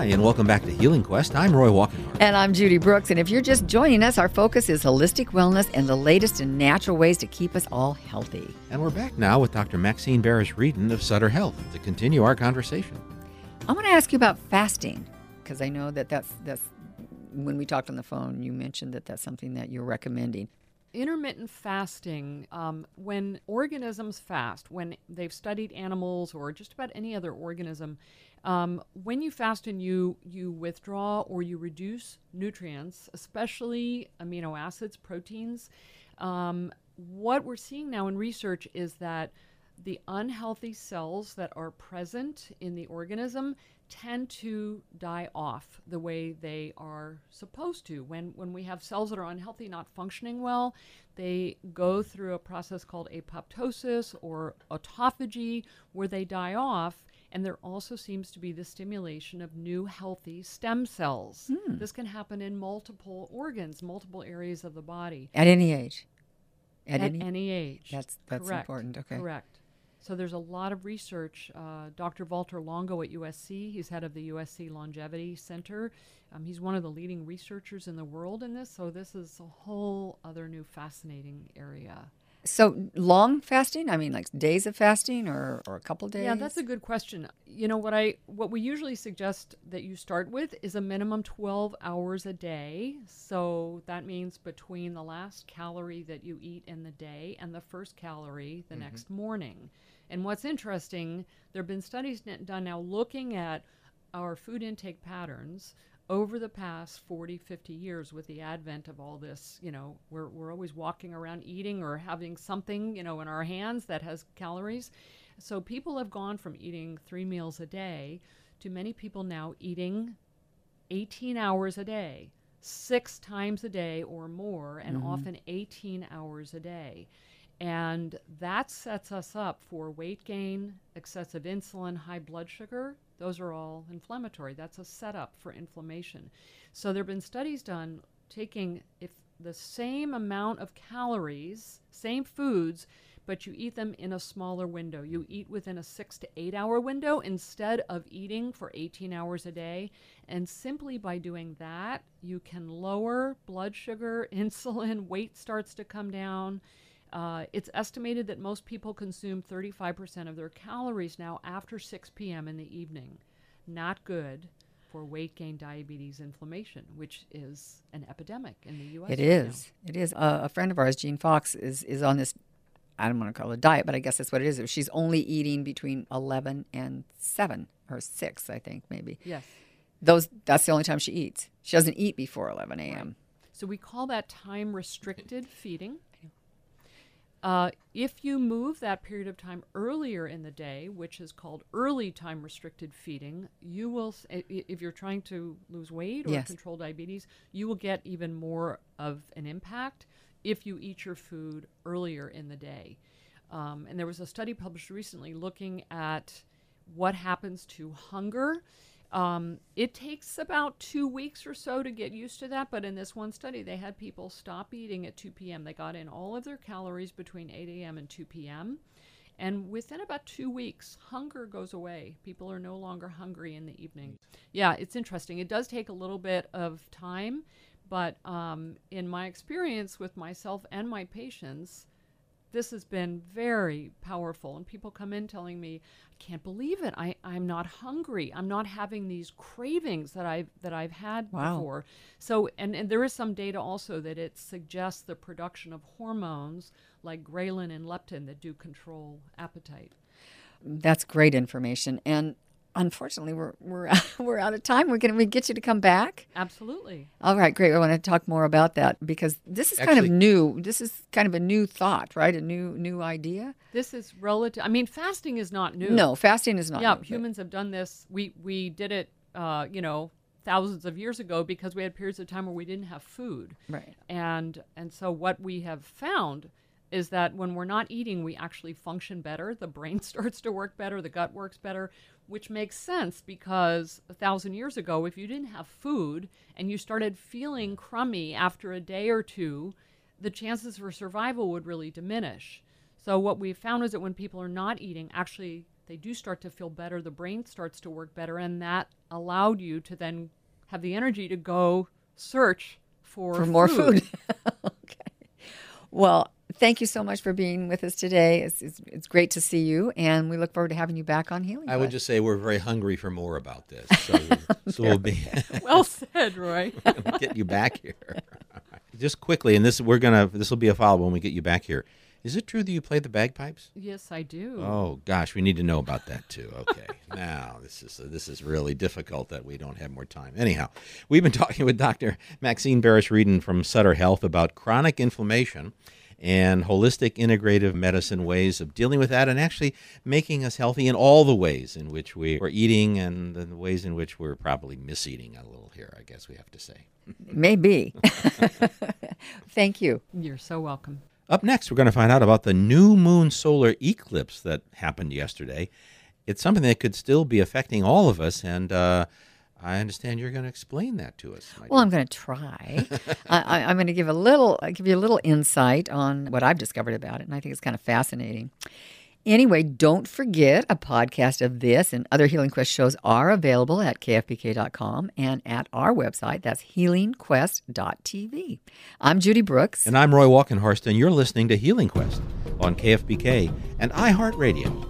Hi, and welcome back to Healing Quest. I'm Roy Walkenhorst. And I'm Judy Brooks. And if you're just joining us, our focus is holistic wellness and the latest in natural ways to keep us all healthy. And we're back now with Dr. Maxine Barish Wreden of Sutter Health to continue our conversation. I want to ask you about fasting because I know that that's that's when we talked on the phone. You mentioned that that's something that you're recommending. Intermittent fasting, um, when organisms fast, when they've studied animals or just about any other organism, um, when you fast and you you withdraw or you reduce nutrients, especially amino acids, proteins, um, what we're seeing now in research is that the unhealthy cells that are present in the organism tend to die off the way they are supposed to. When when we have cells that are unhealthy, not functioning well, they go through a process called apoptosis or autophagy where they die off. And there also seems to be the stimulation of new healthy stem cells. Hmm. This can happen in multiple organs, multiple areas of the body. At any age. At, any, age. That's that's Correct. important. Okay. Correct. So there's a lot of research. Uh, Dr. Walter Longo at USC, he's head of the USC Longevity Center. Um, he's one of the leading researchers in the world in this. So this is a whole other new fascinating area. So long fasting? I mean, like days of fasting or, or a couple days? Yeah, that's a good question. You know what I what we usually suggest that you start with is a minimum 12 hours a day. So that means between the last calorie that you eat in the day and the first calorie the mm-hmm. next morning. And what's interesting, there've been studies done now looking at our food intake patterns over the past 40, 50 years with the advent of all this, you know, we're, we're always walking around eating or having something, you know, in our hands that has calories. So people have gone from eating three meals a day to many people now eating 18 hours a day, six times a day or more, and mm-hmm. often 18 hours a day. And that sets us up for weight gain, excessive insulin, high blood sugar. Those are all inflammatory. That's a setup for inflammation. So there have been studies done taking if the same amount of calories, same foods, but you eat them in a smaller window. You eat within a six to eight hour window instead of eating for 18 hours a day. And simply by doing that, you can lower blood sugar, insulin, weight starts to come down. Uh, it's estimated that most people consume 35% of their calories now after 6 p.m. in the evening. Not good for weight gain, diabetes, inflammation, which is an epidemic in the U.S. It right now. is. It is. Uh, a friend of ours, Jean Fox, is is on this. I don't want to call it a diet, but I guess that's what it is. She's only eating between eleven and seven or six, I think maybe. Yes. Those. That's the only time she eats. She doesn't eat before eleven a.m. So we call that time restricted feeding. Uh, if you move that period of time earlier in the day, which is called early time restricted feeding, you will, s- i- i- if you're trying to lose weight or Yes. control diabetes, you will get even more of an impact if you eat your food earlier in the day. Um, and there was a study published recently looking at what happens to hunger. Um, it takes about two weeks or so to get used to that, but in this one study, they had people stop eating at 2 p.m. They got in all of their calories between 8 a.m. and 2 p.m. And within about two weeks, hunger goes away. People are no longer hungry in the evening. Yeah, it's interesting. It does take a little bit of time, but um, in my experience with myself and my patients, this has been very powerful. And people come in telling me i can't believe it. I, i'm not hungry. I'm not having these cravings that i've that i've had Wow. before. So and, and there is some data also that it suggests the production of hormones like ghrelin and leptin that do control appetite. That's great information. And unfortunately, we're we're we're out of time. We're going to get you to come back. absolutely All right, great. I want to talk more about that because this is kind of new. This is kind of a new thought, right? A new new idea. this is relative i mean fasting is not new No, fasting is not. yeah new, but- humans have done this we we did it uh, you know thousands of years ago because we had periods of time where we didn't have food Right. and and so what we have found is that when we're not eating we actually function better. The brain starts to work better. The gut works better which makes sense because a thousand years ago if you didn't have food and you started feeling crummy after a day or two the chances for survival would really diminish. So what we've found is that when people are not eating actually they do start to feel better, the brain starts to work better, and that allowed you to then have the energy to go search for, for more food. okay. Well, thank you so much for being with us today. It's, it's, it's, great to see you, and we look forward to having you back on Healing. I would just say we're very hungry for more about this. So, so we'll be well said, Roy. get you back here. Just quickly, and this we're gonna this will be a follow up when we get you back here. Is it true that you play the bagpipes? Yes, I do. Oh gosh, we need to know about that too. Okay, now this is uh, this is really difficult that we don't have more time. Anyhow, we've been talking with Dr. Maxine Barish-Wreden from Sutter Health about chronic inflammation and holistic integrative medicine ways of dealing with that and actually making us healthy in all the ways in which we are eating and the ways in which we're probably miseating a little here, I guess we have to say. Maybe. Thank you. You're so welcome. Up next, we're going to find out about the new moon solar eclipse that happened yesterday. It's something that could still be affecting all of us, and uh, I understand you're going to explain that to us. Well, I'm going to try. I, am going to give a little, I'll give you a little insight on what I've discovered about it, and I think it's kind of fascinating. Anyway, don't forget a podcast of this and other Healing Quest shows are available at kfbk.com and at our website. That's healingquest.tv. I'm Judy Brooks. And I'm Roy Walkenhorst, and you're listening to Healing Quest on KFBK and iHeartRadio.